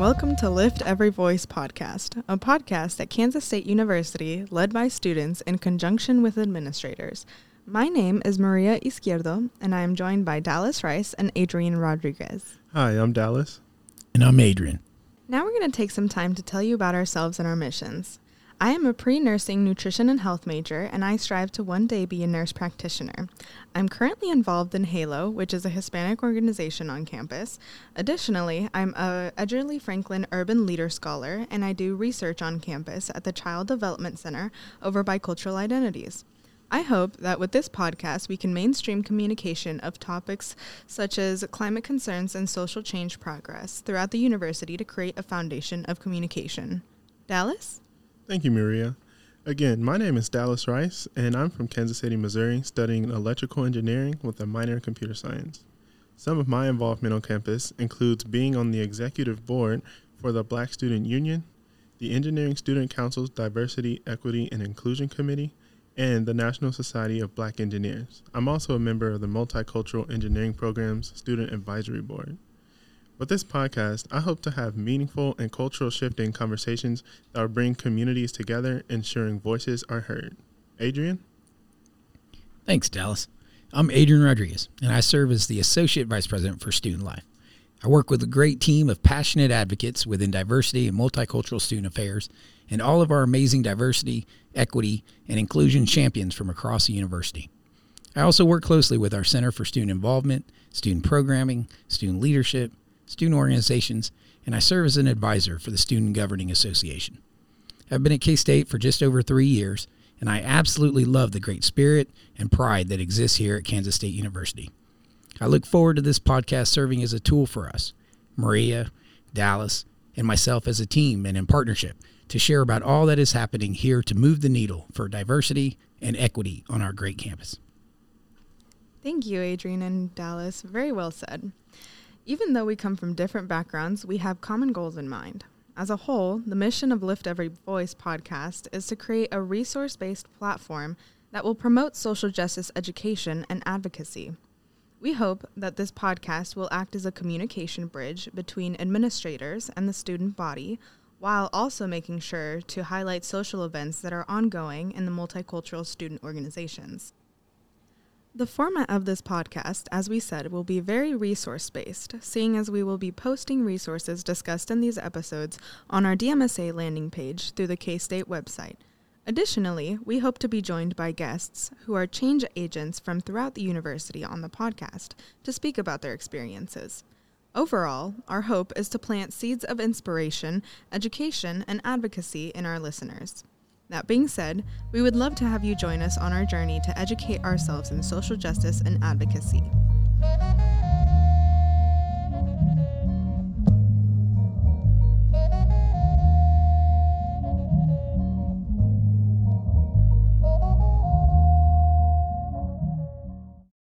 welcome to Lift Every Voice podcast, a podcast at Kansas State University led by students in conjunction with administrators. My name is Maria Izquierdo, and I am joined by Dallas Rice and Adrian Rodriguez. Hi, I'm Dallas. And I'm Adrian. Now we're going to take some time to tell you about ourselves and our missions. I am a pre nursing nutrition and health major, and I strive to one day be a nurse practitioner. I'm currently involved in HALO, which is a Hispanic organization on campus. Additionally, I'm a Edgerley Franklin Urban Leader Scholar, and I do research on campus at the Child Development Center over bicultural identities. I hope that with this podcast, we can mainstream communication of topics such as climate concerns and social change progress throughout the university to create a foundation of communication. Dallas? Thank you, Maria. Again, my name is Dallas Rice, and I'm from Kansas City, Missouri, studying electrical engineering with a minor in computer science. Some of my involvement on campus includes being on the executive board for the Black Student Union, the Engineering Student Council's Diversity, Equity, and Inclusion Committee, and the National Society of Black Engineers. I'm also a member of the Multicultural Engineering Program's Student Advisory Board. With this podcast, I hope to have meaningful and cultural shifting conversations that will bring communities together, ensuring voices are heard. Adrian? Thanks, Dallas. I'm Adrian Rodriguez, and I serve as the Associate Vice President for Student Life. I work with a great team of passionate advocates within diversity and multicultural student affairs, and all of our amazing diversity, equity, and inclusion champions from across the university. I also work closely with our Center for Student Involvement, Student Programming, Student Leadership, student organizations, and I serve as an advisor for the Student Governing Association. I've been at K State for just over three years, and I absolutely love the great spirit and pride that exists here at Kansas State University. I look forward to this podcast serving as a tool for us, Maria, Dallas, and myself as a team and in partnership to share about all that is happening here to move the needle for diversity and equity on our great campus. Thank you, Adrian and Dallas. Very well said. Even though we come from different backgrounds, we have common goals in mind. As a whole, the mission of Lift Every Voice podcast is to create a resource based platform that will promote social justice education and advocacy. We hope that this podcast will act as a communication bridge between administrators and the student body, while also making sure to highlight social events that are ongoing in the multicultural student organizations. The format of this podcast, as we said, will be very resource based, seeing as we will be posting resources discussed in these episodes on our DMSA landing page through the K State website. Additionally, we hope to be joined by guests who are change agents from throughout the university on the podcast to speak about their experiences. Overall, our hope is to plant seeds of inspiration, education, and advocacy in our listeners. That being said, we would love to have you join us on our journey to educate ourselves in social justice and advocacy.